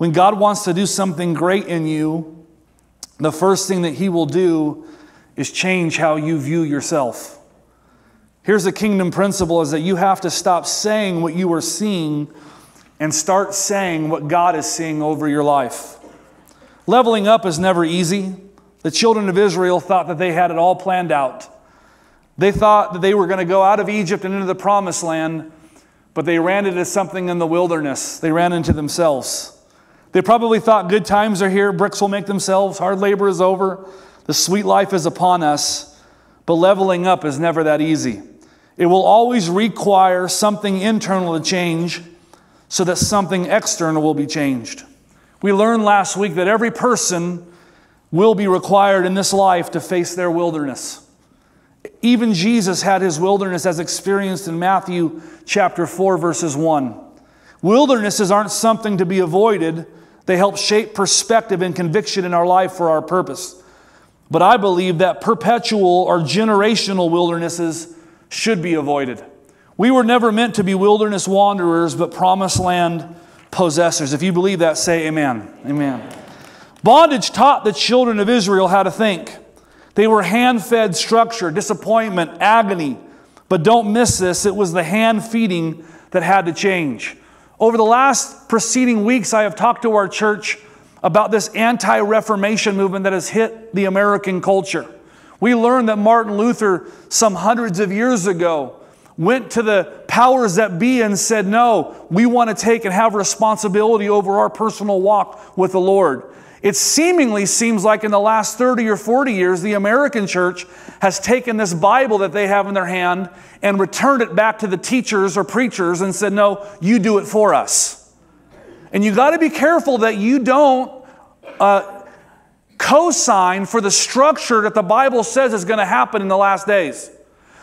When God wants to do something great in you, the first thing that He will do is change how you view yourself. Here's the kingdom principle is that you have to stop saying what you are seeing and start saying what God is seeing over your life. Leveling up is never easy. The children of Israel thought that they had it all planned out. They thought that they were going to go out of Egypt and into the promised land, but they ran into something in the wilderness. They ran into themselves. They probably thought good times are here, bricks will make themselves, hard labor is over, the sweet life is upon us. But leveling up is never that easy. It will always require something internal to change so that something external will be changed. We learned last week that every person will be required in this life to face their wilderness. Even Jesus had his wilderness as experienced in Matthew chapter 4, verses 1. Wildernesses aren't something to be avoided, they help shape perspective and conviction in our life for our purpose. But I believe that perpetual or generational wildernesses should be avoided. We were never meant to be wilderness wanderers, but promised land possessors. If you believe that, say amen. Amen. Bondage taught the children of Israel how to think. They were hand fed structure, disappointment, agony. But don't miss this, it was the hand feeding that had to change. Over the last preceding weeks, I have talked to our church about this anti Reformation movement that has hit the American culture. We learned that Martin Luther, some hundreds of years ago, went to the powers that be and said, No, we want to take and have responsibility over our personal walk with the Lord. It seemingly seems like in the last 30 or 40 years, the American church has taken this Bible that they have in their hand and returned it back to the teachers or preachers and said, No, you do it for us. And you got to be careful that you don't uh, co sign for the structure that the Bible says is going to happen in the last days.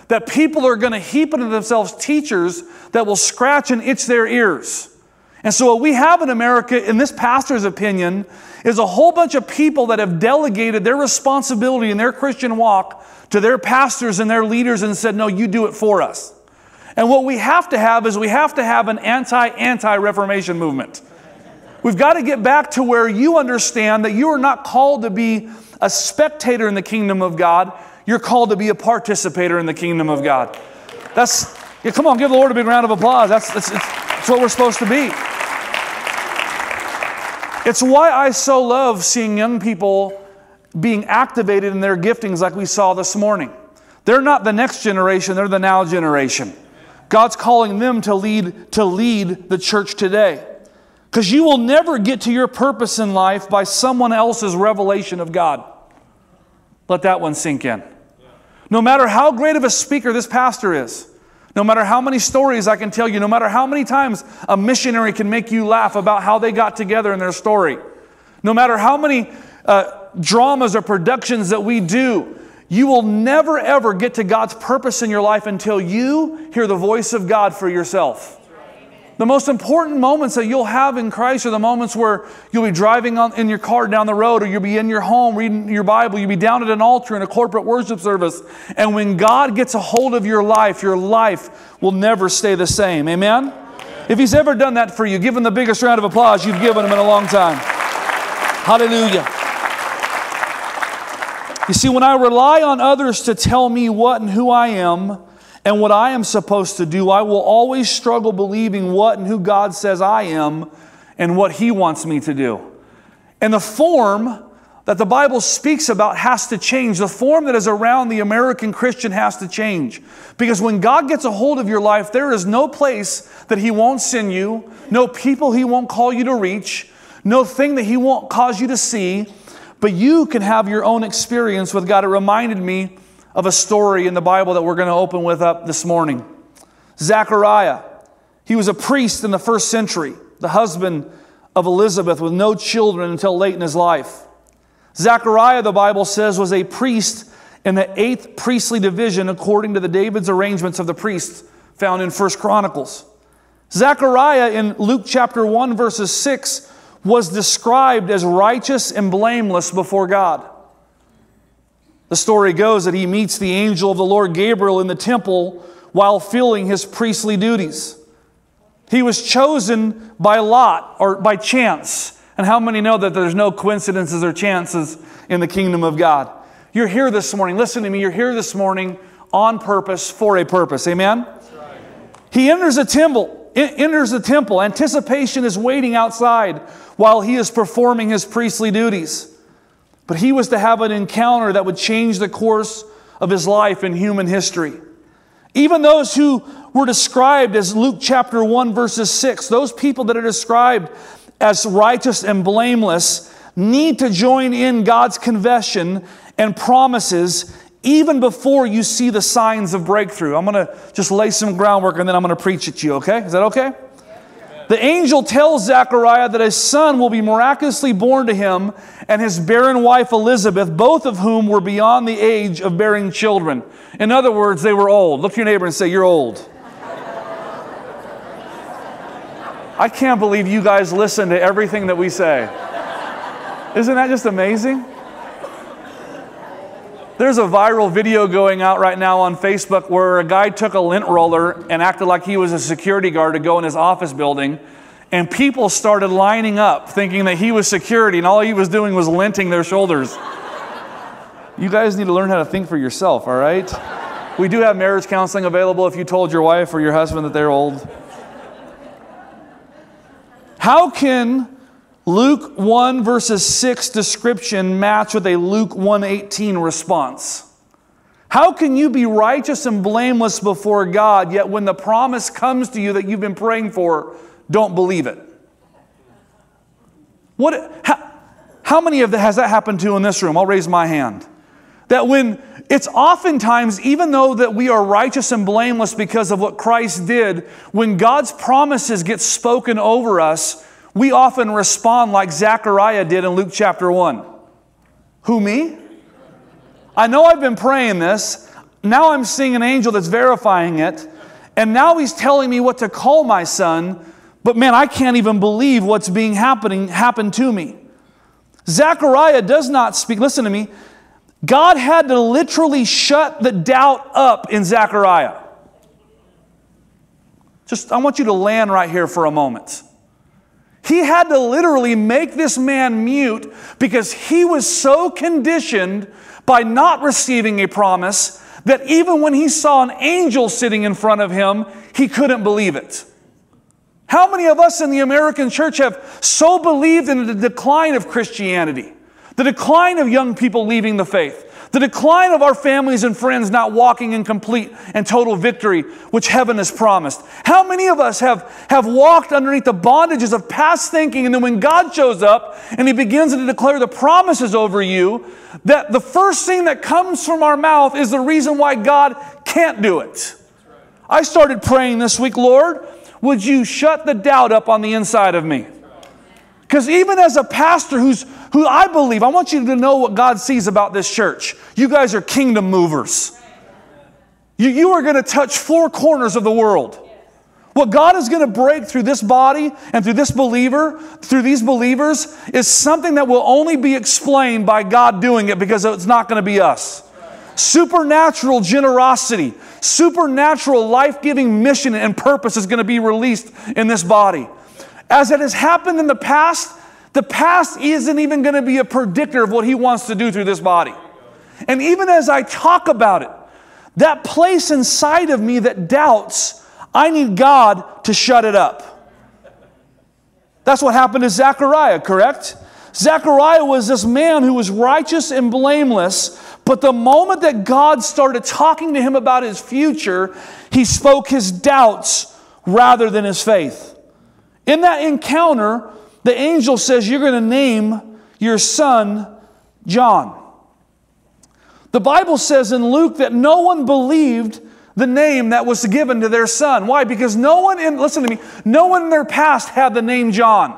That people are going to heap into themselves teachers that will scratch and itch their ears. And so, what we have in America, in this pastor's opinion, is a whole bunch of people that have delegated their responsibility in their Christian walk to their pastors and their leaders and said, No, you do it for us. And what we have to have is we have to have an anti anti Reformation movement. We've got to get back to where you understand that you are not called to be a spectator in the kingdom of God, you're called to be a participator in the kingdom of God. That's, yeah, come on, give the Lord a big round of applause. That's, that's, that's what we're supposed to be. It's why I so love seeing young people being activated in their giftings like we saw this morning. They're not the next generation, they're the now generation. God's calling them to lead to lead the church today. Cuz you will never get to your purpose in life by someone else's revelation of God. Let that one sink in. No matter how great of a speaker this pastor is, no matter how many stories I can tell you, no matter how many times a missionary can make you laugh about how they got together in their story, no matter how many uh, dramas or productions that we do, you will never ever get to God's purpose in your life until you hear the voice of God for yourself. The most important moments that you'll have in Christ are the moments where you'll be driving on, in your car down the road, or you'll be in your home reading your Bible, you'll be down at an altar in a corporate worship service. And when God gets a hold of your life, your life will never stay the same. Amen? If He's ever done that for you, give Him the biggest round of applause you've given Him in a long time. Hallelujah. You see, when I rely on others to tell me what and who I am, and what I am supposed to do, I will always struggle believing what and who God says I am and what He wants me to do. And the form that the Bible speaks about has to change. The form that is around the American Christian has to change. Because when God gets a hold of your life, there is no place that He won't send you, no people He won't call you to reach, no thing that He won't cause you to see, but you can have your own experience with God. It reminded me of a story in the Bible that we're going to open with up this morning. Zechariah, he was a priest in the first century, the husband of Elizabeth with no children until late in his life. Zechariah, the Bible says, was a priest in the eighth priestly division according to the David's arrangements of the priests found in First Chronicles. Zechariah in Luke chapter 1 verses 6 was described as righteous and blameless before God. The story goes that he meets the angel of the Lord Gabriel in the temple while filling his priestly duties. He was chosen by lot or by chance And how many know that there's no coincidences or chances in the kingdom of God? You're here this morning. Listen to me. You're here this morning on purpose for a purpose. Amen? Right. He enters the temple. Enters the temple. Anticipation is waiting outside while he is performing his priestly duties. But he was to have an encounter that would change the course of his life in human history. Even those who were described as Luke chapter 1, verses 6, those people that are described as righteous and blameless need to join in God's confession and promises even before you see the signs of breakthrough. I'm going to just lay some groundwork and then I'm going to preach at you, okay? Is that okay? The angel tells Zechariah that his son will be miraculously born to him and his barren wife Elizabeth, both of whom were beyond the age of bearing children. In other words, they were old. Look at your neighbor and say, You're old. I can't believe you guys listen to everything that we say. Isn't that just amazing? There's a viral video going out right now on Facebook where a guy took a lint roller and acted like he was a security guard to go in his office building. And people started lining up thinking that he was security and all he was doing was linting their shoulders. you guys need to learn how to think for yourself, all right? We do have marriage counseling available if you told your wife or your husband that they're old. How can Luke 1 verses 6 description match with a Luke 1:18 response. How can you be righteous and blameless before God yet when the promise comes to you that you've been praying for, don't believe it? What how, how many of that has that happened to in this room? I'll raise my hand. That when it's oftentimes, even though that we are righteous and blameless because of what Christ did, when God's promises get spoken over us, we often respond like Zechariah did in Luke chapter 1. Who, me? I know I've been praying this. Now I'm seeing an angel that's verifying it. And now he's telling me what to call my son. But man, I can't even believe what's being happening happened to me. Zechariah does not speak. Listen to me. God had to literally shut the doubt up in Zechariah. Just, I want you to land right here for a moment. He had to literally make this man mute because he was so conditioned by not receiving a promise that even when he saw an angel sitting in front of him, he couldn't believe it. How many of us in the American church have so believed in the decline of Christianity, the decline of young people leaving the faith, the decline of our families and friends not walking in complete and total victory, which heaven has promised. How many of us have, have walked underneath the bondages of past thinking, and then when God shows up and He begins to declare the promises over you, that the first thing that comes from our mouth is the reason why God can't do it? I started praying this week, Lord, would you shut the doubt up on the inside of me? Because even as a pastor who's who I believe, I want you to know what God sees about this church. You guys are kingdom movers. You, you are going to touch four corners of the world. What God is going to break through this body and through this believer, through these believers, is something that will only be explained by God doing it because it's not going to be us. Supernatural generosity, supernatural life giving mission and purpose is going to be released in this body. As it has happened in the past, the past isn't even going to be a predictor of what He wants to do through this body. And even as I talk about it, that place inside of me that doubts, I need God to shut it up. That's what happened to Zechariah, correct? Zechariah was this man who was righteous and blameless, but the moment that God started talking to him about his future, he spoke his doubts rather than his faith. In that encounter, the angel says, You're going to name your son John. The Bible says in Luke that no one believed the name that was given to their son. Why? Because no one in, listen to me, no one in their past had the name John.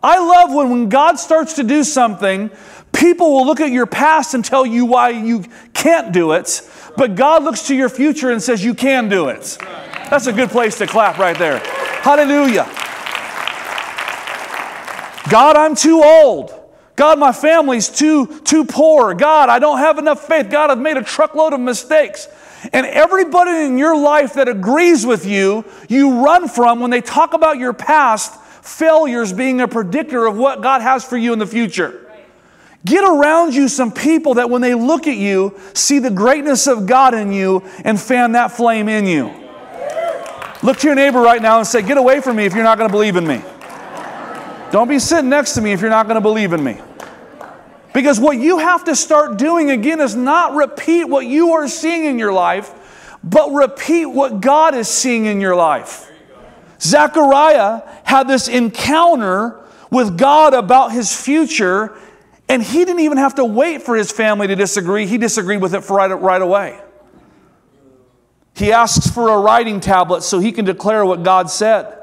I love when, when God starts to do something, people will look at your past and tell you why you can't do it, but God looks to your future and says you can do it. That's a good place to clap right there. Hallelujah. God, I'm too old. God, my family's too, too poor. God, I don't have enough faith. God, I've made a truckload of mistakes. And everybody in your life that agrees with you, you run from when they talk about your past failures being a predictor of what God has for you in the future. Get around you some people that when they look at you, see the greatness of God in you and fan that flame in you. Look to your neighbor right now and say, Get away from me if you're not going to believe in me. Don't be sitting next to me if you're not going to believe in me. Because what you have to start doing again is not repeat what you are seeing in your life, but repeat what God is seeing in your life. Zechariah had this encounter with God about his future, and he didn't even have to wait for his family to disagree. He disagreed with it right, right away. He asks for a writing tablet so he can declare what God said,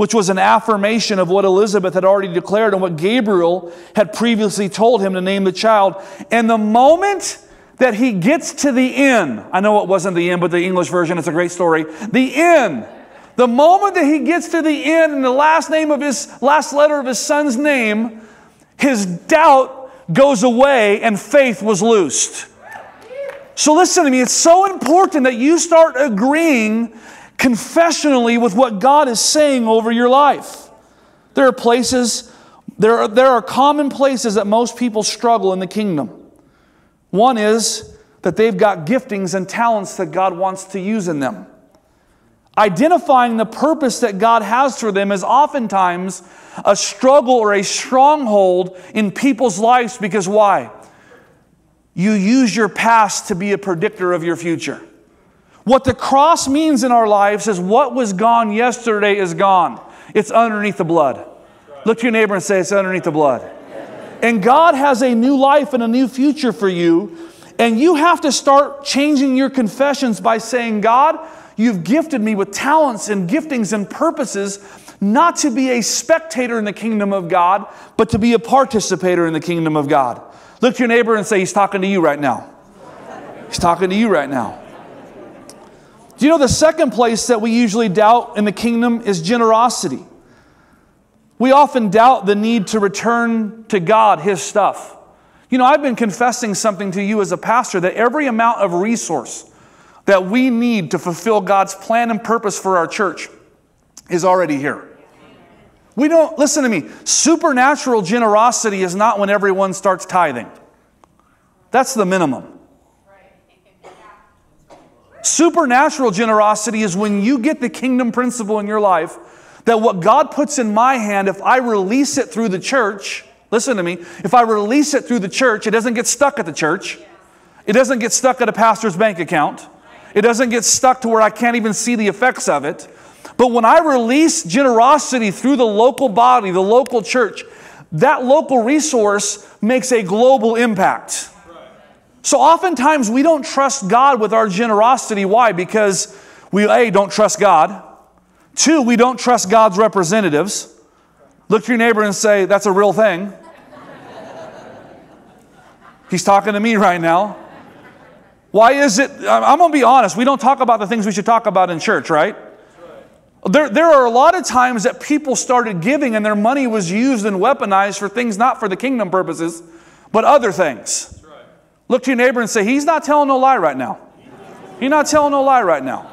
which was an affirmation of what Elizabeth had already declared and what Gabriel had previously told him to name the child. And the moment that he gets to the end, I know it wasn't the end, but the English version, it's a great story. The end. The moment that he gets to the end and the last name of his last letter of his son's name, his doubt goes away and faith was loosed. So listen to me, it's so important that you start agreeing confessionally with what God is saying over your life. There are places, there are, there are common places that most people struggle in the kingdom. One is that they've got giftings and talents that God wants to use in them. Identifying the purpose that God has for them is oftentimes a struggle or a stronghold in people's lives because why? You use your past to be a predictor of your future. What the cross means in our lives is what was gone yesterday is gone. It's underneath the blood. Look to your neighbor and say, It's underneath the blood. And God has a new life and a new future for you. And you have to start changing your confessions by saying, God, you've gifted me with talents and giftings and purposes, not to be a spectator in the kingdom of God, but to be a participator in the kingdom of God. Look to your neighbor and say, He's talking to you right now. He's talking to you right now. Do you know the second place that we usually doubt in the kingdom is generosity? We often doubt the need to return to God His stuff. You know, I've been confessing something to you as a pastor that every amount of resource that we need to fulfill God's plan and purpose for our church is already here. We don't, listen to me, supernatural generosity is not when everyone starts tithing. That's the minimum. Supernatural generosity is when you get the kingdom principle in your life that what God puts in my hand, if I release it through the church, listen to me, if I release it through the church, it doesn't get stuck at the church. It doesn't get stuck at a pastor's bank account. It doesn't get stuck to where I can't even see the effects of it. But when I release generosity through the local body, the local church, that local resource makes a global impact. So oftentimes we don't trust God with our generosity. Why? Because we, A, don't trust God. Two, we don't trust God's representatives. Look to your neighbor and say, That's a real thing. He's talking to me right now. Why is it? I'm going to be honest. We don't talk about the things we should talk about in church, right? There, there are a lot of times that people started giving and their money was used and weaponized for things not for the kingdom purposes, but other things. Look to your neighbor and say, He's not telling no lie right now. He's not telling no lie right now.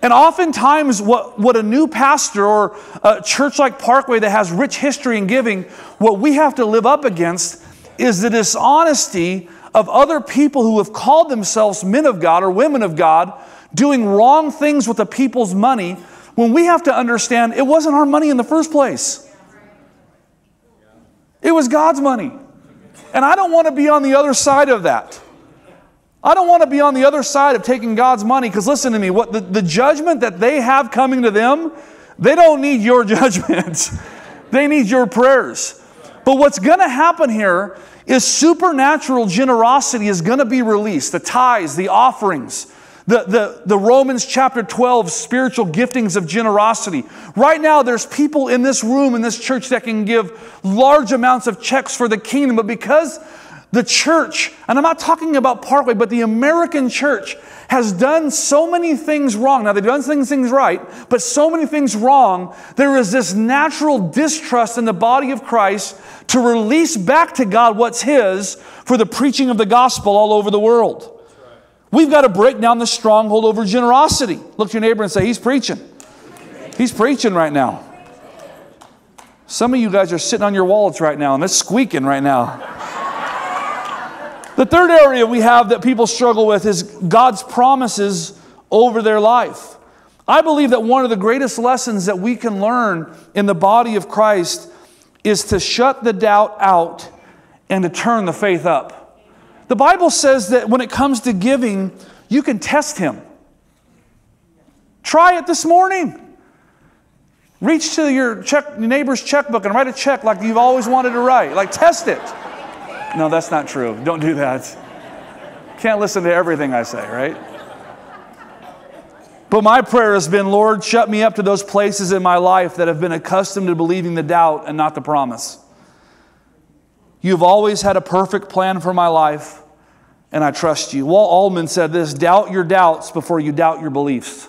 And oftentimes, what, what a new pastor or a church like Parkway that has rich history in giving, what we have to live up against is the dishonesty of other people who have called themselves men of God or women of God doing wrong things with the people's money when we have to understand it wasn't our money in the first place. It was God's money. And I don't want to be on the other side of that. I don't want to be on the other side of taking God's money because listen to me, what the, the judgment that they have coming to them, they don't need your judgment. they need your prayers. But what's going to happen here is supernatural generosity is going to be released the tithes, the offerings, the, the, the Romans chapter 12 spiritual giftings of generosity. Right now, there's people in this room, in this church, that can give large amounts of checks for the kingdom, but because the church, and I'm not talking about Parkway, but the American church has done so many things wrong. Now, they've done things, things right, but so many things wrong. There is this natural distrust in the body of Christ to release back to God what's His for the preaching of the gospel all over the world. We've got to break down the stronghold over generosity. Look to your neighbor and say, He's preaching. He's preaching right now. Some of you guys are sitting on your wallets right now and it's squeaking right now. the third area we have that people struggle with is God's promises over their life. I believe that one of the greatest lessons that we can learn in the body of Christ is to shut the doubt out and to turn the faith up. The Bible says that when it comes to giving, you can test Him. Try it this morning. Reach to your, check, your neighbor's checkbook and write a check like you've always wanted to write. Like, test it. No, that's not true. Don't do that. Can't listen to everything I say, right? But my prayer has been, Lord, shut me up to those places in my life that have been accustomed to believing the doubt and not the promise. You've always had a perfect plan for my life, and I trust you. Walt Altman said this doubt your doubts before you doubt your beliefs.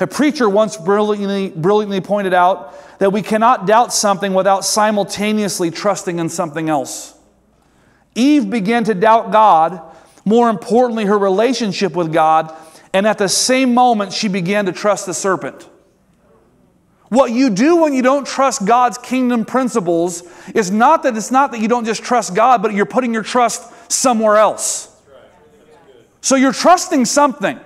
A preacher once brilliantly, brilliantly pointed out that we cannot doubt something without simultaneously trusting in something else. Eve began to doubt God, more importantly, her relationship with God, and at the same moment, she began to trust the serpent. What you do when you don't trust God's kingdom principles is not that it's not that you don't just trust God, but you're putting your trust somewhere else. So you're trusting something.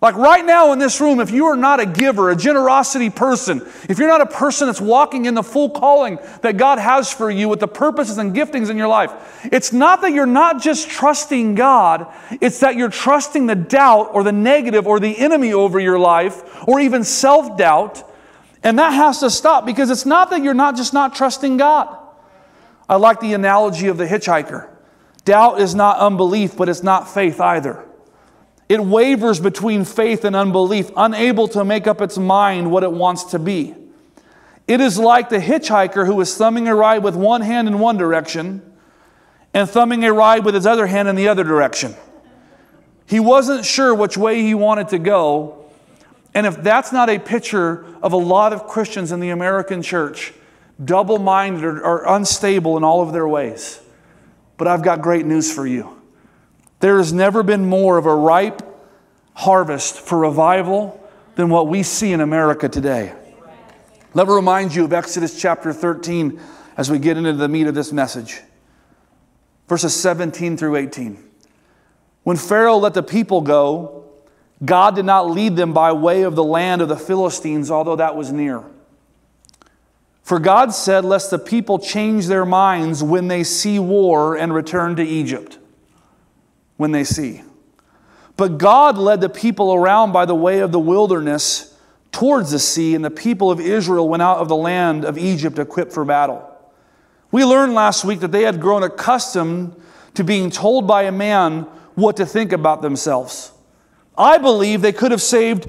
Like right now in this room, if you are not a giver, a generosity person, if you're not a person that's walking in the full calling that God has for you with the purposes and giftings in your life, it's not that you're not just trusting God, it's that you're trusting the doubt or the negative or the enemy over your life or even self doubt. And that has to stop because it's not that you're not just not trusting God. I like the analogy of the hitchhiker. Doubt is not unbelief, but it's not faith either. It wavers between faith and unbelief, unable to make up its mind what it wants to be. It is like the hitchhiker who is thumbing a ride with one hand in one direction and thumbing a ride with his other hand in the other direction. He wasn't sure which way he wanted to go. And if that's not a picture of a lot of Christians in the American church, double minded or, or unstable in all of their ways. But I've got great news for you. There has never been more of a ripe harvest for revival than what we see in America today. Let me remind you of Exodus chapter 13 as we get into the meat of this message. Verses 17 through 18. When Pharaoh let the people go, God did not lead them by way of the land of the Philistines, although that was near. For God said, Lest the people change their minds when they see war and return to Egypt when they see. But God led the people around by the way of the wilderness towards the sea, and the people of Israel went out of the land of Egypt equipped for battle. We learned last week that they had grown accustomed to being told by a man what to think about themselves. I believe they could have saved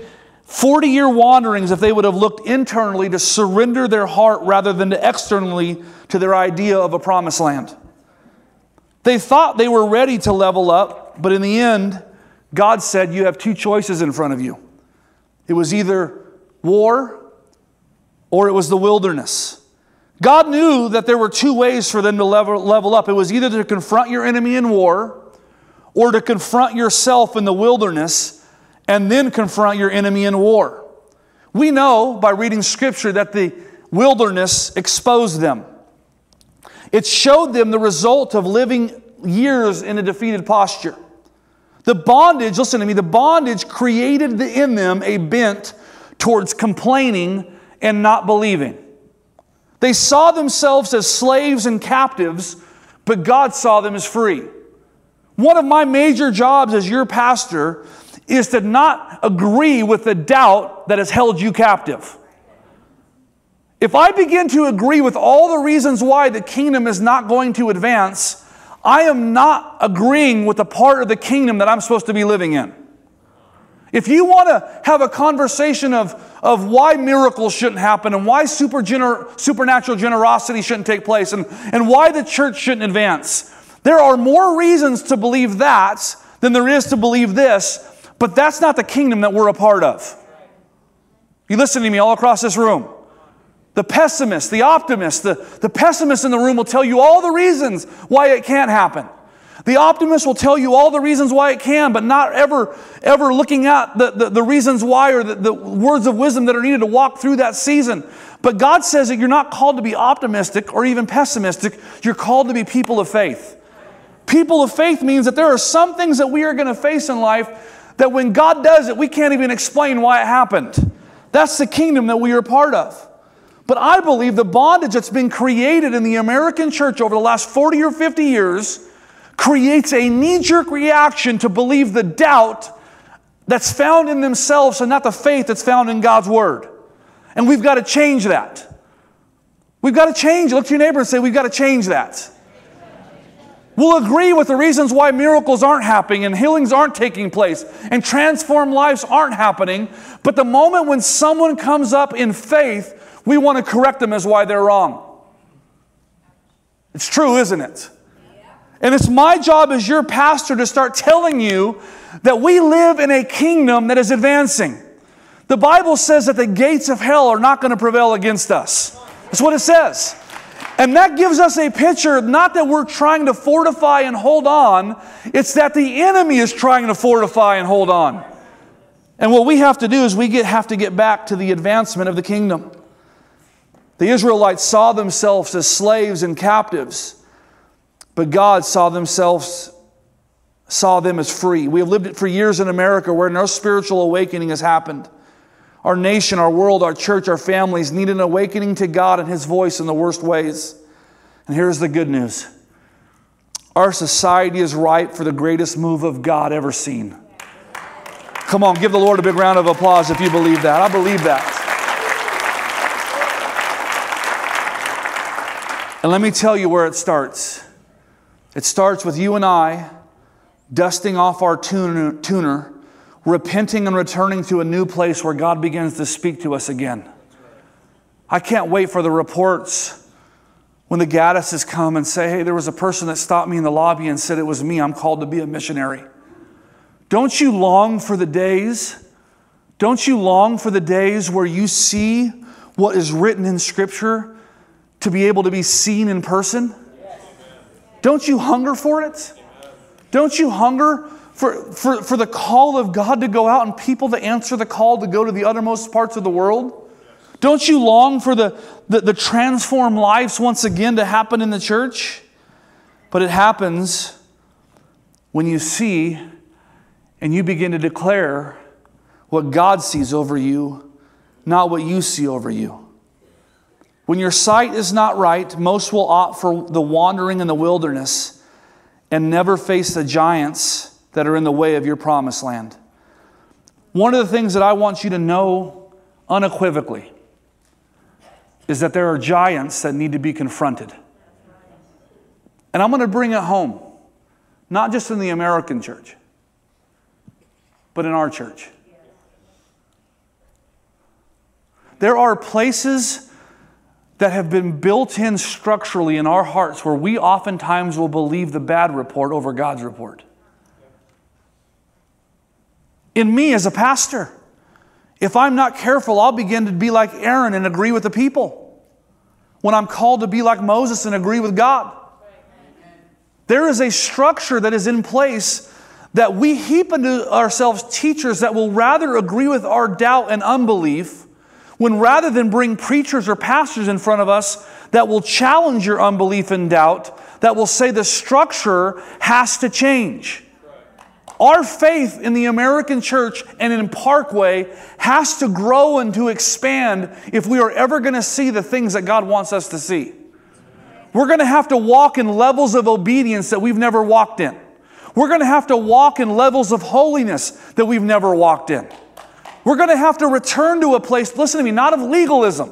40 year wanderings if they would have looked internally to surrender their heart rather than to externally to their idea of a promised land. They thought they were ready to level up, but in the end, God said, You have two choices in front of you. It was either war or it was the wilderness. God knew that there were two ways for them to level, level up. It was either to confront your enemy in war or to confront yourself in the wilderness and then confront your enemy in war. We know by reading scripture that the wilderness exposed them. It showed them the result of living years in a defeated posture. The bondage, listen to me, the bondage created in them a bent towards complaining and not believing. They saw themselves as slaves and captives, but God saw them as free. One of my major jobs as your pastor is to not agree with the doubt that has held you captive. If I begin to agree with all the reasons why the kingdom is not going to advance, I am not agreeing with the part of the kingdom that I'm supposed to be living in. If you want to have a conversation of, of why miracles shouldn't happen and why super gener- supernatural generosity shouldn't take place and, and why the church shouldn't advance, there are more reasons to believe that than there is to believe this, but that's not the kingdom that we're a part of. You listen to me all across this room. The pessimist, the optimist, the, the pessimist in the room will tell you all the reasons why it can't happen. The optimist will tell you all the reasons why it can, but not ever, ever looking at the, the, the reasons why or the, the words of wisdom that are needed to walk through that season. But God says that you're not called to be optimistic or even pessimistic. You're called to be people of faith. People of faith means that there are some things that we are going to face in life that when God does it, we can't even explain why it happened. That's the kingdom that we are part of. But I believe the bondage that's been created in the American church over the last 40 or 50 years creates a knee jerk reaction to believe the doubt that's found in themselves and not the faith that's found in God's word. And we've got to change that. We've got to change. Look to your neighbor and say, We've got to change that. We'll agree with the reasons why miracles aren't happening and healings aren't taking place and transformed lives aren't happening. But the moment when someone comes up in faith, we want to correct them as why they're wrong. It's true, isn't it? And it's my job as your pastor to start telling you that we live in a kingdom that is advancing. The Bible says that the gates of hell are not going to prevail against us. That's what it says. And that gives us a picture, not that we're trying to fortify and hold on, it's that the enemy is trying to fortify and hold on. And what we have to do is we get, have to get back to the advancement of the kingdom. The Israelites saw themselves as slaves and captives, but God saw themselves saw them as free. We have lived it for years in America where no spiritual awakening has happened. Our nation, our world, our church, our families need an awakening to God and His voice in the worst ways. And here's the good news our society is ripe for the greatest move of God ever seen. Come on, give the Lord a big round of applause if you believe that. I believe that. And let me tell you where it starts. It starts with you and I dusting off our tuner, tuner repenting and returning to a new place where God begins to speak to us again. I can't wait for the reports when the Gaddises come and say, hey, there was a person that stopped me in the lobby and said it was me. I'm called to be a missionary. Don't you long for the days? Don't you long for the days where you see what is written in Scripture to be able to be seen in person? Don't you hunger for it? Don't you hunger for, for, for the call of God to go out and people to answer the call to go to the uttermost parts of the world? Don't you long for the, the, the transformed lives once again to happen in the church? But it happens when you see and you begin to declare what God sees over you, not what you see over you. When your sight is not right, most will opt for the wandering in the wilderness and never face the giants that are in the way of your promised land. One of the things that I want you to know unequivocally is that there are giants that need to be confronted. And I'm going to bring it home, not just in the American church, but in our church. There are places that have been built in structurally in our hearts where we oftentimes will believe the bad report over God's report in me as a pastor. If I'm not careful, I'll begin to be like Aaron and agree with the people. When I'm called to be like Moses and agree with God. There is a structure that is in place that we heap into ourselves teachers that will rather agree with our doubt and unbelief when rather than bring preachers or pastors in front of us that will challenge your unbelief and doubt, that will say the structure has to change. Our faith in the American church and in Parkway has to grow and to expand if we are ever going to see the things that God wants us to see. We're going to have to walk in levels of obedience that we've never walked in. We're going to have to walk in levels of holiness that we've never walked in. We're going to have to return to a place, listen to me, not of legalism.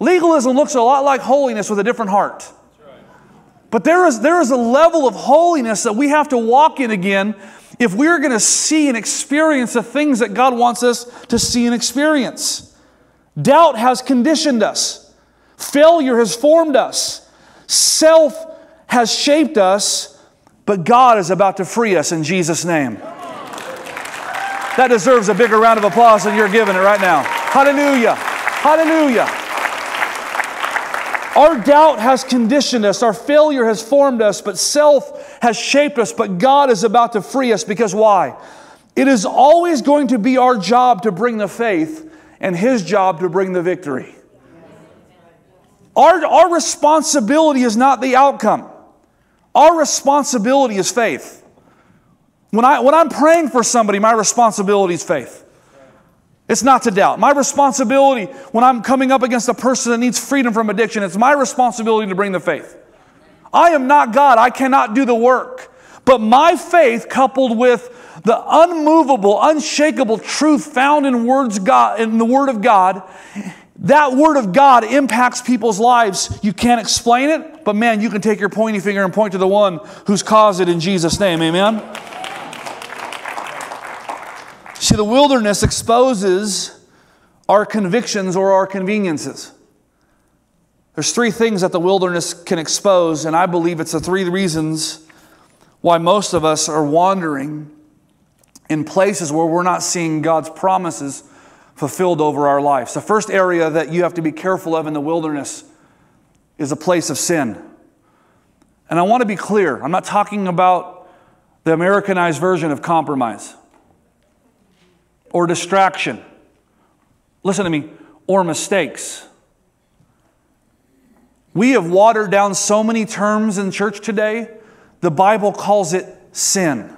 Legalism looks a lot like holiness with a different heart. But there is, there is a level of holiness that we have to walk in again if we're going to see and experience the things that God wants us to see and experience. Doubt has conditioned us, failure has formed us, self has shaped us, but God is about to free us in Jesus' name. That deserves a bigger round of applause than you're giving it right now. Hallelujah. Hallelujah. Our doubt has conditioned us, our failure has formed us, but self has shaped us. But God is about to free us because why? It is always going to be our job to bring the faith and His job to bring the victory. Our, our responsibility is not the outcome. Our responsibility is faith. When, I, when I'm praying for somebody, my responsibility is faith. It's not to doubt. My responsibility when I'm coming up against a person that needs freedom from addiction, it's my responsibility to bring the faith. I am not God. I cannot do the work. But my faith, coupled with the unmovable, unshakable truth found in words God, in the Word of God, that Word of God impacts people's lives. You can't explain it, but man, you can take your pointy finger and point to the one who's caused it in Jesus' name. Amen. See, the wilderness exposes our convictions or our conveniences. There's three things that the wilderness can expose, and I believe it's the three reasons why most of us are wandering in places where we're not seeing God's promises fulfilled over our lives. The first area that you have to be careful of in the wilderness is a place of sin. And I want to be clear I'm not talking about the Americanized version of compromise or distraction. Listen to me, or mistakes. We have watered down so many terms in church today, the Bible calls it sin.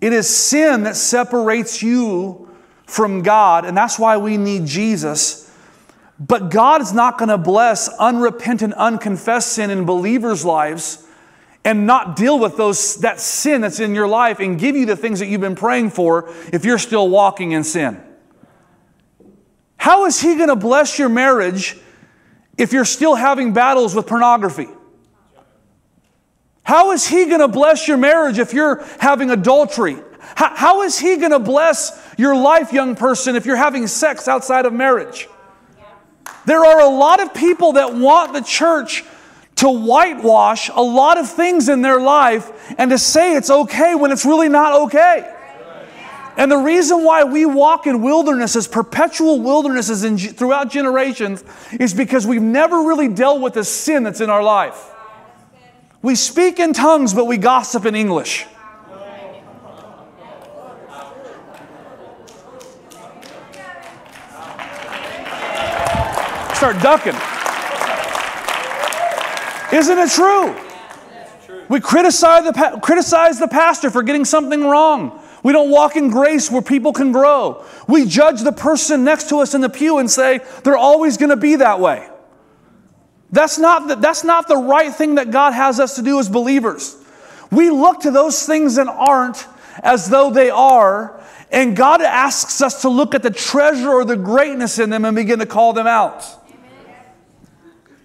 It is sin that separates you from God, and that's why we need Jesus. But God is not going to bless unrepentant, unconfessed sin in believers' lives and not deal with those, that sin that's in your life and give you the things that you've been praying for if you're still walking in sin. How is He going to bless your marriage if you're still having battles with pornography? How is He going to bless your marriage if you're having adultery? How, how is He going to bless your life, young person, if you're having sex outside of marriage? There are a lot of people that want the church to whitewash a lot of things in their life and to say it's okay when it's really not okay. And the reason why we walk in wildernesses, perpetual wildernesses in, throughout generations, is because we've never really dealt with the sin that's in our life. We speak in tongues, but we gossip in English. Start ducking. Isn't it true? We criticize the, criticize the pastor for getting something wrong. We don't walk in grace where people can grow. We judge the person next to us in the pew and say, they're always going to be that way. That's not, the, that's not the right thing that God has us to do as believers. We look to those things that aren't as though they are, and God asks us to look at the treasure or the greatness in them and begin to call them out.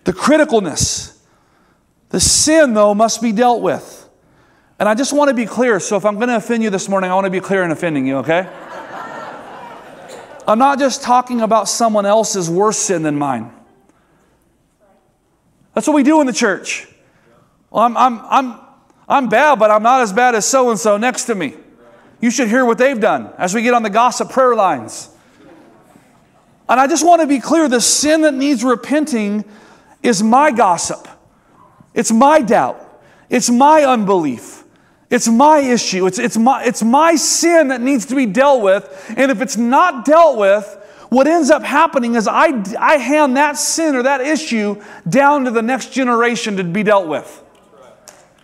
The criticalness. The sin, though, must be dealt with. And I just want to be clear. So if I'm going to offend you this morning, I want to be clear in offending you, okay? I'm not just talking about someone else's worse sin than mine. That's what we do in the church. Well, I'm, I'm, I'm, I'm bad, but I'm not as bad as so and so next to me. You should hear what they've done as we get on the gossip prayer lines. And I just want to be clear the sin that needs repenting is my gossip. It's my doubt. It's my unbelief. It's my issue. It's, it's, my, it's my sin that needs to be dealt with. And if it's not dealt with, what ends up happening is I, I hand that sin or that issue down to the next generation to be dealt with.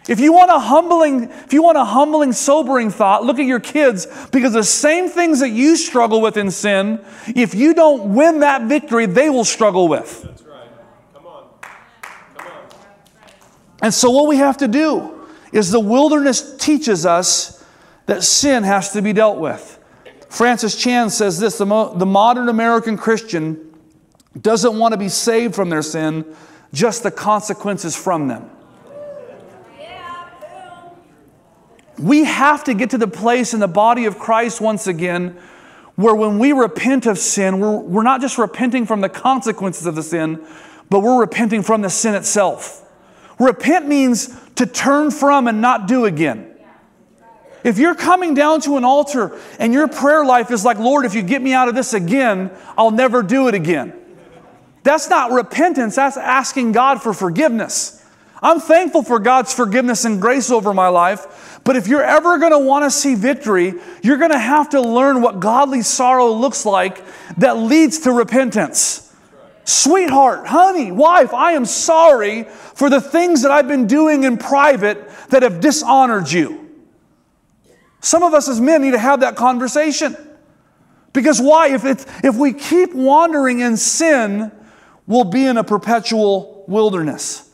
If you want a humbling, if you want a humbling, sobering thought, look at your kids because the same things that you struggle with in sin, if you don't win that victory, they will struggle with. And so, what we have to do is the wilderness teaches us that sin has to be dealt with. Francis Chan says this the, mo- the modern American Christian doesn't want to be saved from their sin, just the consequences from them. We have to get to the place in the body of Christ once again where when we repent of sin, we're, we're not just repenting from the consequences of the sin, but we're repenting from the sin itself. Repent means to turn from and not do again. If you're coming down to an altar and your prayer life is like, Lord, if you get me out of this again, I'll never do it again. That's not repentance, that's asking God for forgiveness. I'm thankful for God's forgiveness and grace over my life, but if you're ever going to want to see victory, you're going to have to learn what godly sorrow looks like that leads to repentance. Sweetheart, honey, wife, I am sorry for the things that I've been doing in private that have dishonored you. Some of us as men need to have that conversation. Because why? If, it's, if we keep wandering in sin, we'll be in a perpetual wilderness.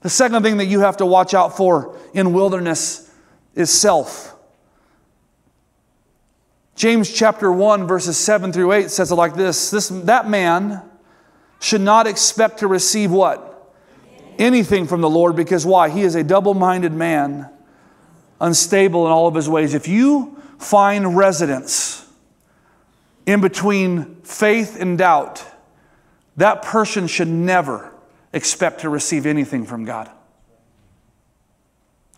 The second thing that you have to watch out for in wilderness is self. James chapter 1, verses 7 through 8 says it like this, this That man should not expect to receive what? Anything from the Lord, because why? He is a double minded man, unstable in all of his ways. If you find residence in between faith and doubt, that person should never expect to receive anything from God.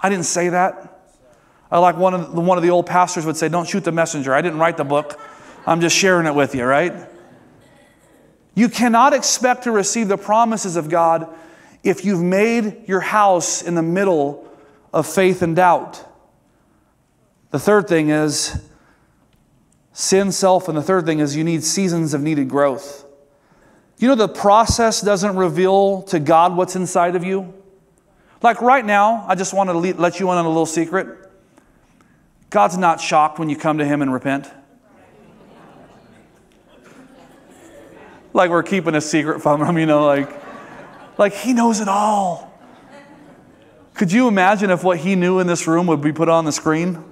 I didn't say that. I like one of the, one of the old pastors would say, "Don't shoot the messenger." I didn't write the book. I'm just sharing it with you, right? You cannot expect to receive the promises of God if you've made your house in the middle of faith and doubt. The third thing is sin, self, and the third thing is you need seasons of needed growth. You know, the process doesn't reveal to God what's inside of you. Like right now, I just want to let you in on a little secret. God's not shocked when you come to Him and repent. Like we're keeping a secret from Him, you know, like, like He knows it all. Could you imagine if what He knew in this room would be put on the screen?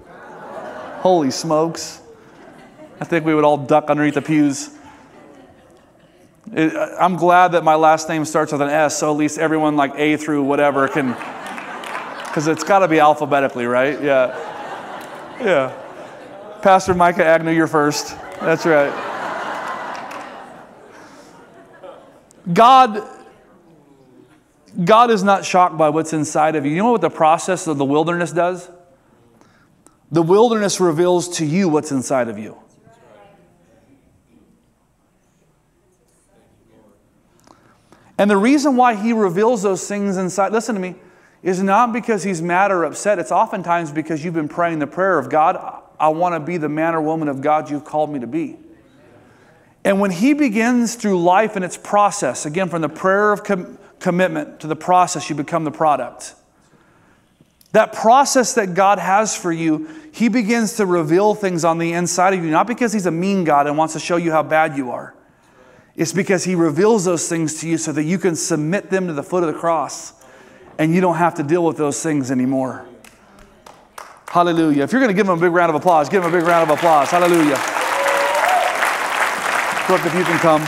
Holy smokes. I think we would all duck underneath the pews. It, I'm glad that my last name starts with an S, so at least everyone like A through whatever can, because it's got to be alphabetically, right? Yeah. Yeah. Pastor Micah Agnew, you're first. That's right. God, God is not shocked by what's inside of you. You know what the process of the wilderness does? The wilderness reveals to you what's inside of you. And the reason why he reveals those things inside, listen to me, is not because he's mad or upset. It's oftentimes because you've been praying the prayer of God, I want to be the man or woman of God you've called me to be. And when he begins through life and its process, again, from the prayer of com- commitment to the process, you become the product. That process that God has for you, he begins to reveal things on the inside of you, not because he's a mean God and wants to show you how bad you are it's because He reveals those things to you so that you can submit them to the foot of the cross and you don't have to deal with those things anymore. Hallelujah. If you're going to give Him a big round of applause, give Him a big round of applause. Hallelujah. Brooke, if you can come.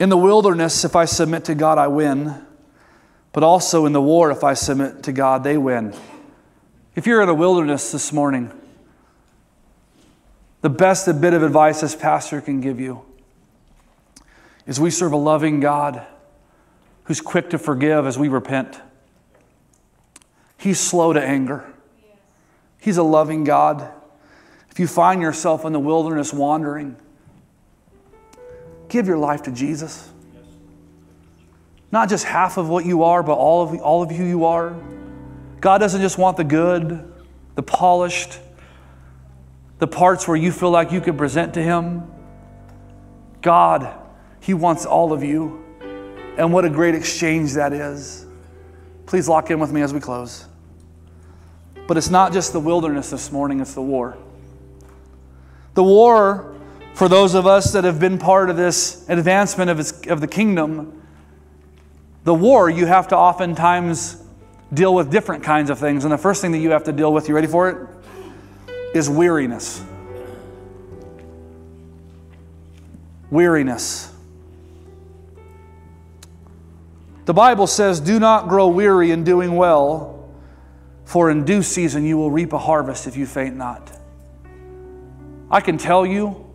In the wilderness, if I submit to God, I win. But also in the war, if I submit to God, they win. If you're in the wilderness this morning, the best bit of advice this pastor can give you is we serve a loving God who's quick to forgive as we repent. He's slow to anger. He's a loving God. If you find yourself in the wilderness wandering, give your life to Jesus. Not just half of what you are, but all of, all of who you are. God doesn't just want the good, the polished, the parts where you feel like you can present to Him. God, He wants all of you. And what a great exchange that is. Please lock in with me as we close. But it's not just the wilderness this morning, it's the war. The war, for those of us that have been part of this advancement of, its, of the kingdom, the war, you have to oftentimes deal with different kinds of things. And the first thing that you have to deal with, you ready for it? is weariness. Weariness. The Bible says, Do not grow weary in doing well, for in due season you will reap a harvest if you faint not. I can tell you,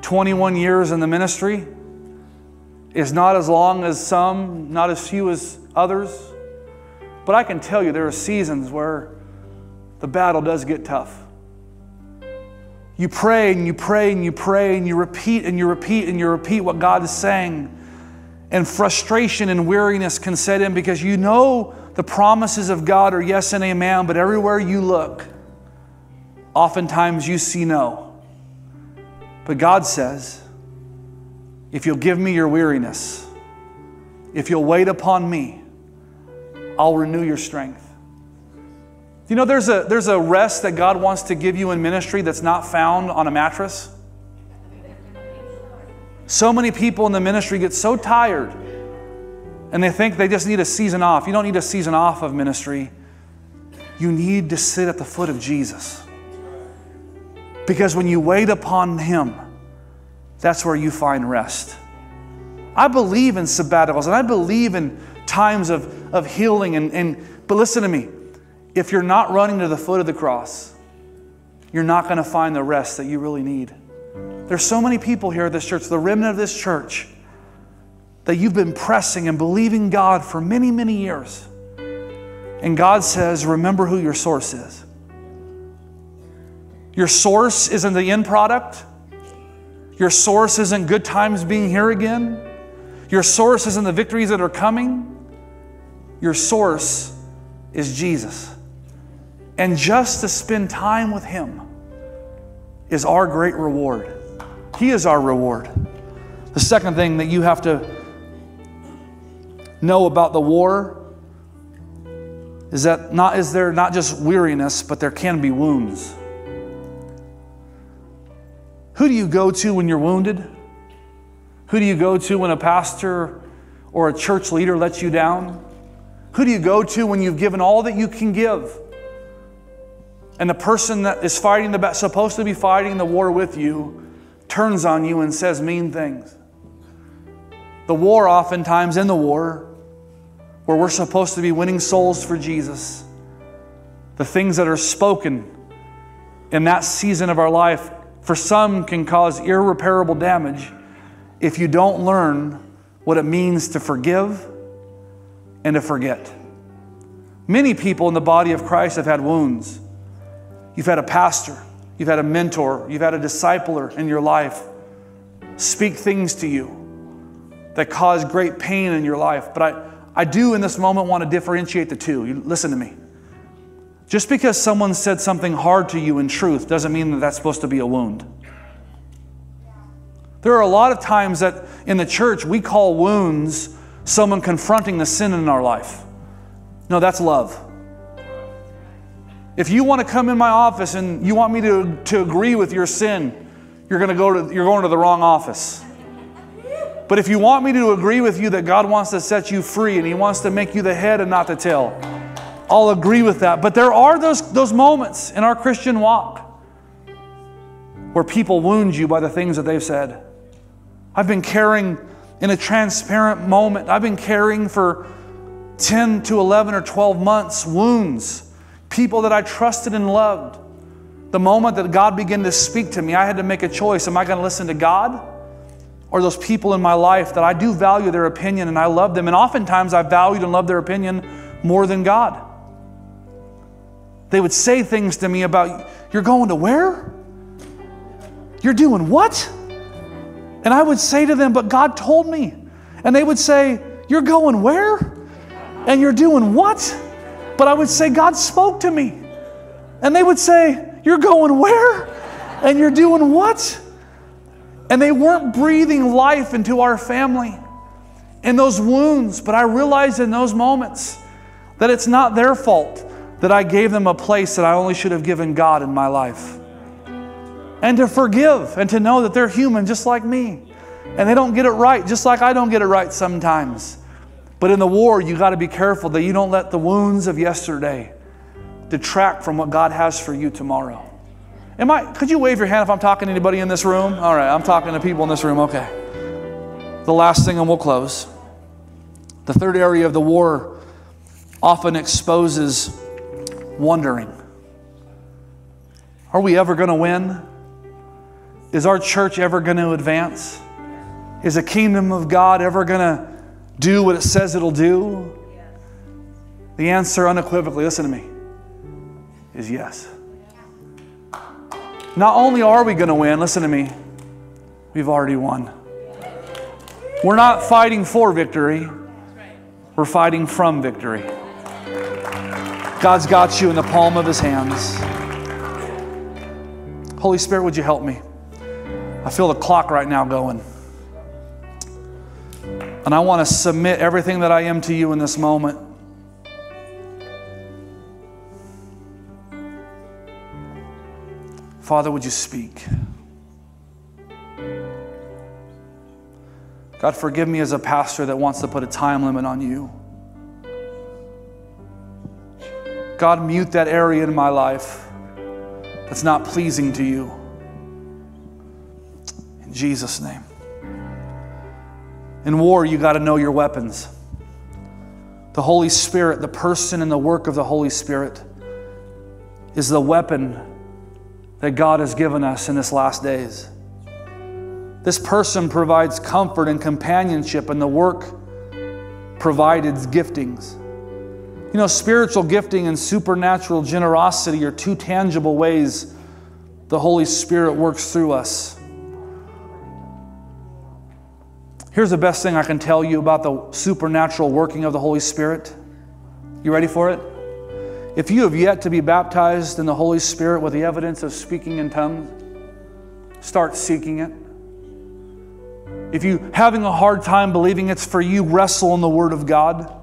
21 years in the ministry is not as long as some, not as few as others. But I can tell you there are seasons where the battle does get tough. You pray and you pray and you pray and you repeat and you repeat and you repeat what God is saying. And frustration and weariness can set in because you know the promises of God are yes and amen, but everywhere you look, oftentimes you see no. But God says, if you'll give me your weariness, if you'll wait upon me, I'll renew your strength. You know, there's a, there's a rest that God wants to give you in ministry that's not found on a mattress. So many people in the ministry get so tired and they think they just need a season off. You don't need a season off of ministry. You need to sit at the foot of Jesus. Because when you wait upon Him, that's where you find rest. I believe in sabbaticals and I believe in times of, of healing. And, and, but listen to me if you're not running to the foot of the cross, you're not going to find the rest that you really need. There's so many people here at this church, the remnant of this church, that you've been pressing and believing God for many, many years. And God says, remember who your source is. Your source isn't the end product. Your source isn't good times being here again. Your source isn't the victories that are coming. Your source is Jesus. And just to spend time with Him is our great reward. He is our reward. The second thing that you have to know about the war is that not is there not just weariness, but there can be wounds. Who do you go to when you're wounded? Who do you go to when a pastor or a church leader lets you down? Who do you go to when you've given all that you can give? And the person that is fighting the supposed to be fighting the war with you turns on you and says mean things. The war, oftentimes in the war, where we're supposed to be winning souls for Jesus, the things that are spoken in that season of our life, for some can cause irreparable damage if you don't learn what it means to forgive and to forget. Many people in the body of Christ have had wounds. You've had a pastor, you've had a mentor, you've had a discipler in your life speak things to you that cause great pain in your life. But I, I do in this moment want to differentiate the two. You, listen to me. Just because someone said something hard to you in truth doesn't mean that that's supposed to be a wound. There are a lot of times that in the church we call wounds someone confronting the sin in our life. No, that's love. If you want to come in my office and you want me to, to agree with your sin, you're going to go to you're going to the wrong office. But if you want me to agree with you that God wants to set you free and He wants to make you the head and not the tail, I'll agree with that. But there are those, those moments in our Christian walk where people wound you by the things that they've said. I've been carrying in a transparent moment, I've been carrying for 10 to 11 or 12 months wounds, people that I trusted and loved. The moment that God began to speak to me, I had to make a choice. Am I going to listen to God or those people in my life that I do value their opinion and I love them? And oftentimes I valued and loved their opinion more than God. They would say things to me about, You're going to where? You're doing what? And I would say to them, But God told me. And they would say, You're going where? And you're doing what? But I would say, God spoke to me. And they would say, You're going where? And you're doing what? And they weren't breathing life into our family and those wounds. But I realized in those moments that it's not their fault that I gave them a place that I only should have given God in my life and to forgive and to know that they're human just like me. And they don't get it right, just like I don't get it right sometimes. But in the war, you got to be careful that you don't let the wounds of yesterday detract from what God has for you tomorrow. Am I, could you wave your hand if I'm talking to anybody in this room? All right, I'm talking to people in this room. Okay. The last thing, and we'll close. The third area of the war often exposes wondering. Are we ever going to win? Is our church ever going to advance? Is the kingdom of God ever going to do what it says it'll do? The answer unequivocally, listen to me, is yes. Not only are we going to win, listen to me, we've already won. We're not fighting for victory, we're fighting from victory. God's got you in the palm of His hands. Holy Spirit, would you help me? I feel the clock right now going. And I want to submit everything that I am to you in this moment. Father, would you speak? God, forgive me as a pastor that wants to put a time limit on you. God, mute that area in my life that's not pleasing to you. In Jesus' name. In war, you got to know your weapons. The Holy Spirit, the person and the work of the Holy Spirit, is the weapon that God has given us in this last days. This person provides comfort and companionship, and the work provided giftings. You know, spiritual gifting and supernatural generosity are two tangible ways the Holy Spirit works through us. Here's the best thing I can tell you about the supernatural working of the Holy Spirit. You ready for it? If you have yet to be baptized in the Holy Spirit with the evidence of speaking in tongues, start seeking it. If you having a hard time believing it's for you, wrestle in the Word of God.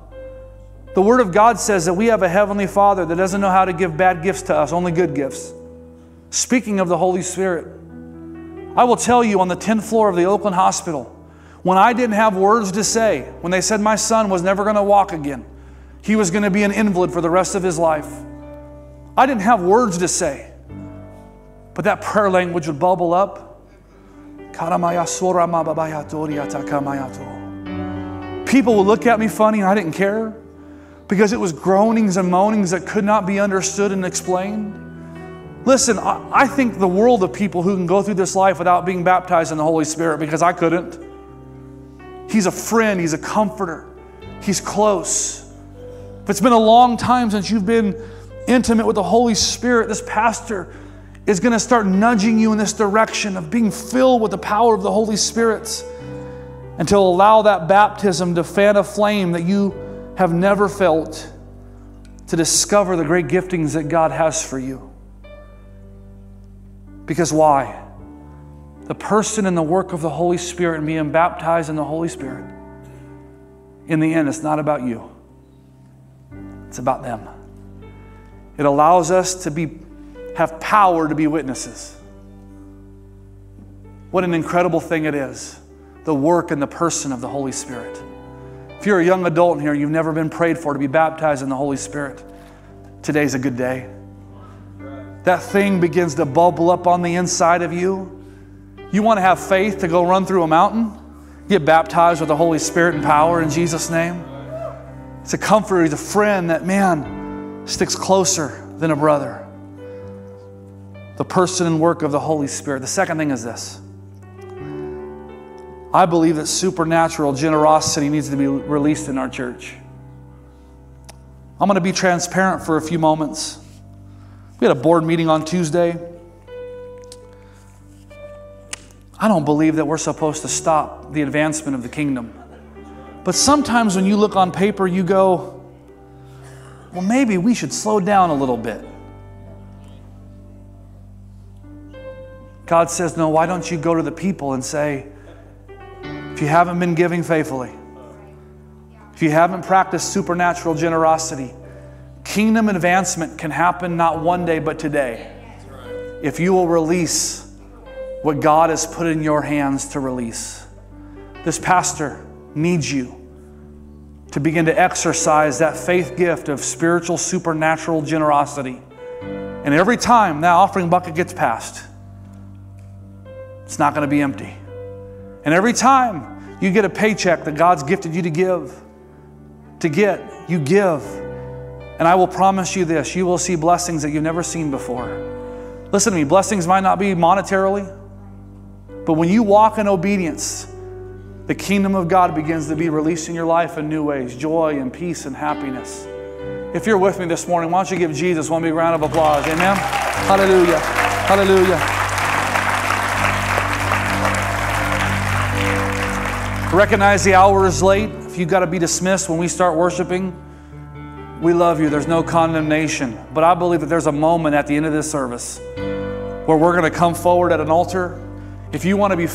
The Word of God says that we have a Heavenly Father that doesn't know how to give bad gifts to us, only good gifts. Speaking of the Holy Spirit, I will tell you on the 10th floor of the Oakland Hospital, when I didn't have words to say, when they said my son was never going to walk again, he was going to be an invalid for the rest of his life. I didn't have words to say, but that prayer language would bubble up. People would look at me funny and I didn't care because it was groanings and moanings that could not be understood and explained. Listen, I think the world of people who can go through this life without being baptized in the Holy Spirit because I couldn't. He's a friend, He's a comforter, He's close. If it's been a long time since you've been intimate with the Holy Spirit, this pastor is going to start nudging you in this direction of being filled with the power of the Holy Spirit and to allow that baptism to fan a flame that you have never felt to discover the great giftings that God has for you. Because why? The person and the work of the Holy Spirit and being baptized in the Holy Spirit, in the end, it's not about you. It's about them. It allows us to be, have power to be witnesses. What an incredible thing it is the work and the person of the Holy Spirit. If you're a young adult here, and you've never been prayed for to be baptized in the Holy Spirit, today's a good day. That thing begins to bubble up on the inside of you. You want to have faith to go run through a mountain? Get baptized with the Holy Spirit and power in Jesus' name. It's a comforter, he's a friend that, man, sticks closer than a brother. The person and work of the Holy Spirit. The second thing is this I believe that supernatural generosity needs to be released in our church. I'm going to be transparent for a few moments. We had a board meeting on Tuesday. I don't believe that we're supposed to stop the advancement of the kingdom. But sometimes when you look on paper, you go, well, maybe we should slow down a little bit. God says, no, why don't you go to the people and say, if you haven't been giving faithfully, if you haven't practiced supernatural generosity, kingdom advancement can happen not one day, but today. If you will release what God has put in your hands to release. This pastor, needs you to begin to exercise that faith gift of spiritual, supernatural generosity. And every time that offering bucket gets passed, it's not going to be empty. And every time you get a paycheck that God's gifted you to give, to get, you give. And I will promise you this you will see blessings that you've never seen before. Listen to me, blessings might not be monetarily, but when you walk in obedience, the kingdom of God begins to be released in your life in new ways joy and peace and happiness. If you're with me this morning, why don't you give Jesus one big round of applause? Amen? Hallelujah. Hallelujah. Recognize the hour is late. If you've got to be dismissed when we start worshiping, we love you. There's no condemnation. But I believe that there's a moment at the end of this service where we're going to come forward at an altar. If you want to be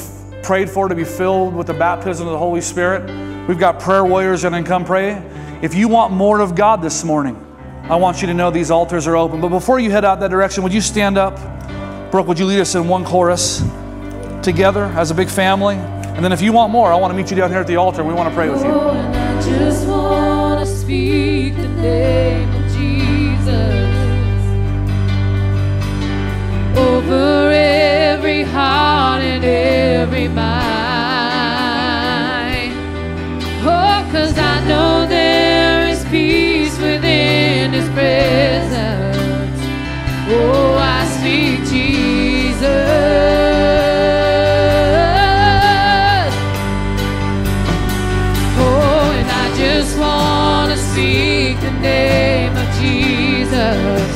prayed for to be filled with the baptism of the Holy Spirit, We've got prayer warriors that can come pray. If you want more of God this morning, I want you to know these altars are open. But before you head out that direction, would you stand up? Brooke, would you lead us in one chorus together as a big family? And then if you want more, I want to meet you down here at the altar. We want to pray with you. Over every heart and every mind. Oh, cause I know there is peace within His presence. Oh, I name of Jesus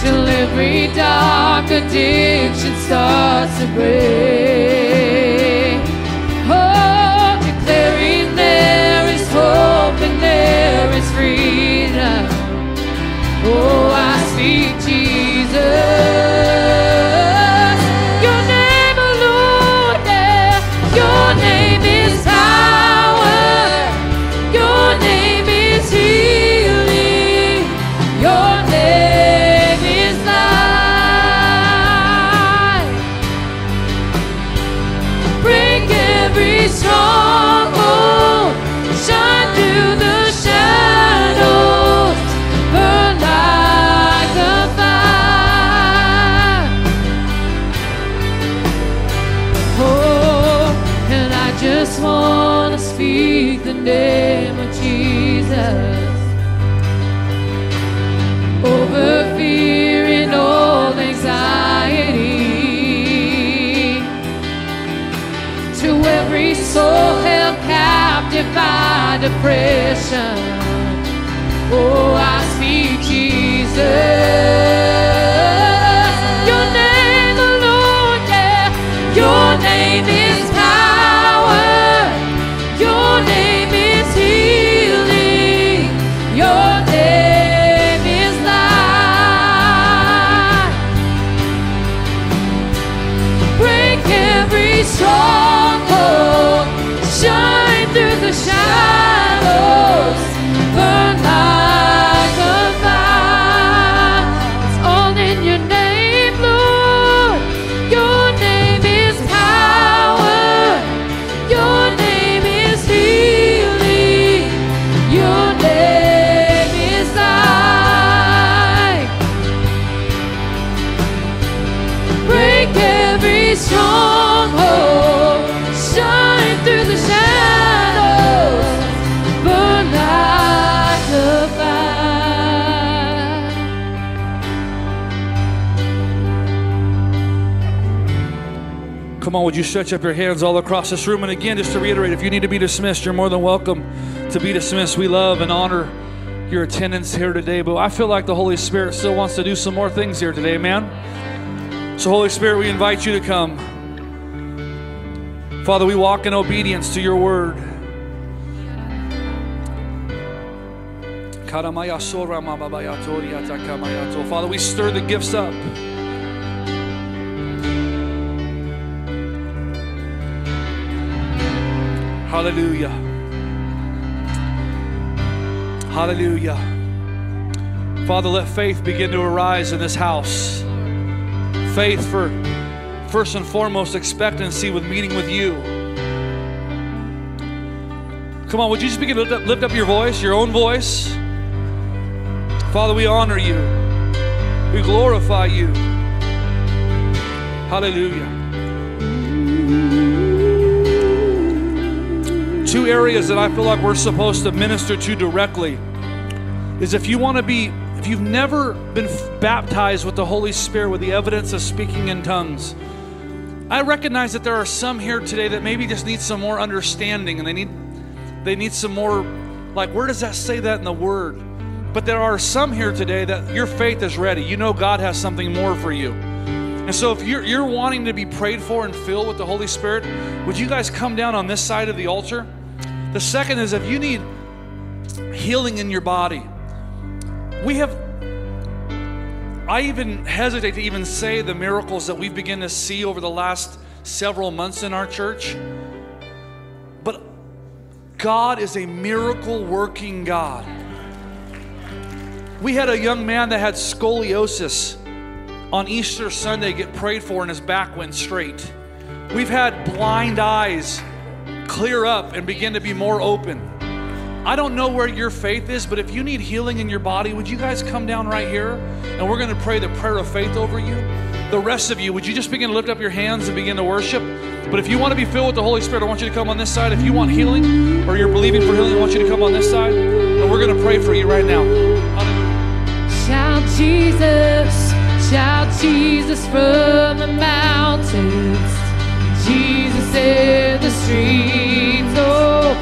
till every dark addiction starts to break. By Come on, would you stretch up your hands all across this room? And again, just to reiterate, if you need to be dismissed, you're more than welcome to be dismissed. We love and honor your attendance here today, but I feel like the Holy Spirit still wants to do some more things here today, man. So, Holy Spirit, we invite you to come. Father, we walk in obedience to your word. Father, we stir the gifts up. Hallelujah. Hallelujah. Father, let faith begin to arise in this house. Faith for first and foremost expectancy with meeting with you. Come on, would you just begin to lift up, lift up your voice, your own voice? Father, we honor you. We glorify you. Hallelujah. Two areas that I feel like we're supposed to minister to directly is if you want to be, if you've never been f- baptized with the Holy Spirit with the evidence of speaking in tongues, I recognize that there are some here today that maybe just need some more understanding and they need they need some more like where does that say that in the word? But there are some here today that your faith is ready. You know God has something more for you. And so if you're, you're wanting to be prayed for and filled with the Holy Spirit, would you guys come down on this side of the altar? The second is if you need healing in your body, we have I even hesitate to even say the miracles that we've begun to see over the last several months in our church. But God is a miracle working God. We had a young man that had scoliosis on Easter Sunday get prayed for and his back went straight. We've had blind eyes clear up and begin to be more open. I don't know where your faith is, but if you need healing in your body, would you guys come down right here? And we're going to pray the prayer of faith over you. The rest of you, would you just begin to lift up your hands and begin to worship? But if you want to be filled with the Holy Spirit, I want you to come on this side. If you want healing or you're believing for healing, I want you to come on this side. And we're going to pray for you right now. Shout Jesus, shout Jesus from the mountains, Jesus in the streets, oh